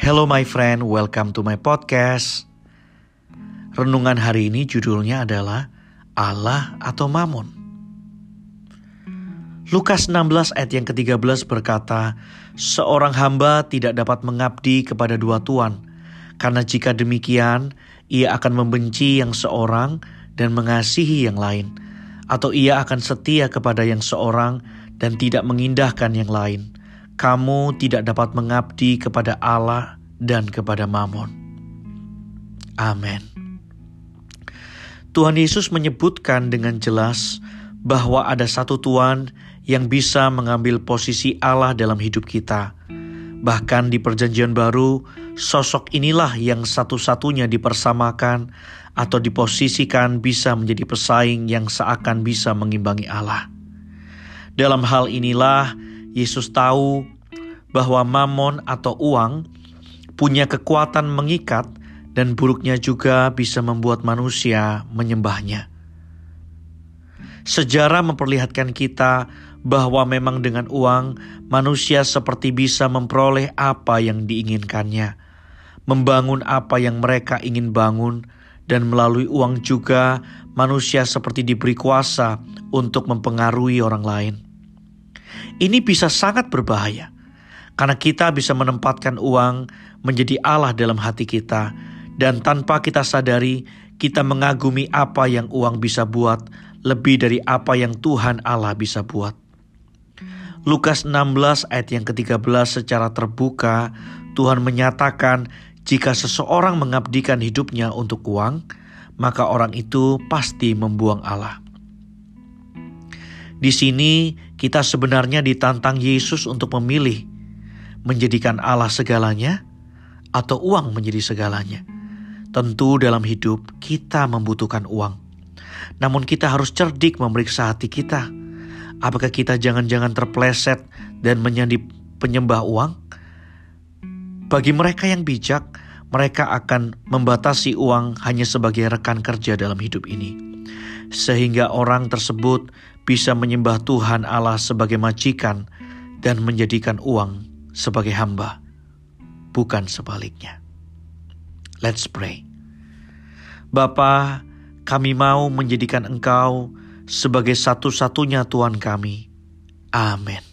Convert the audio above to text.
Hello my friend, welcome to my podcast. Renungan hari ini judulnya adalah Allah atau Mamun. Lukas 16 ayat yang ke-13 berkata, Seorang hamba tidak dapat mengabdi kepada dua tuan, karena jika demikian, ia akan membenci yang seorang dan mengasihi yang lain, atau ia akan setia kepada yang seorang dan tidak mengindahkan yang lain kamu tidak dapat mengabdi kepada Allah dan kepada Mammon. Amin. Tuhan Yesus menyebutkan dengan jelas bahwa ada satu Tuhan yang bisa mengambil posisi Allah dalam hidup kita. Bahkan di Perjanjian Baru, sosok inilah yang satu-satunya dipersamakan atau diposisikan bisa menjadi pesaing yang seakan bisa mengimbangi Allah. Dalam hal inilah Yesus tahu bahwa mamon atau uang punya kekuatan mengikat dan buruknya juga bisa membuat manusia menyembahnya. Sejarah memperlihatkan kita bahwa memang dengan uang manusia seperti bisa memperoleh apa yang diinginkannya, membangun apa yang mereka ingin bangun, dan melalui uang juga manusia seperti diberi kuasa untuk mempengaruhi orang lain. Ini bisa sangat berbahaya karena kita bisa menempatkan uang menjadi Allah dalam hati kita dan tanpa kita sadari kita mengagumi apa yang uang bisa buat lebih dari apa yang Tuhan Allah bisa buat. Lukas 16 ayat yang ke-13 secara terbuka Tuhan menyatakan jika seseorang mengabdikan hidupnya untuk uang, maka orang itu pasti membuang Allah. Di sini kita sebenarnya ditantang Yesus untuk memilih menjadikan Allah segalanya atau uang menjadi segalanya. Tentu dalam hidup kita membutuhkan uang. Namun kita harus cerdik memeriksa hati kita. Apakah kita jangan-jangan terpleset dan menjadi penyembah uang? Bagi mereka yang bijak, mereka akan membatasi uang hanya sebagai rekan kerja dalam hidup ini sehingga orang tersebut bisa menyembah Tuhan Allah sebagai majikan dan menjadikan uang sebagai hamba, bukan sebaliknya. Let's pray. Bapa, kami mau menjadikan Engkau sebagai satu-satunya Tuhan kami. Amin.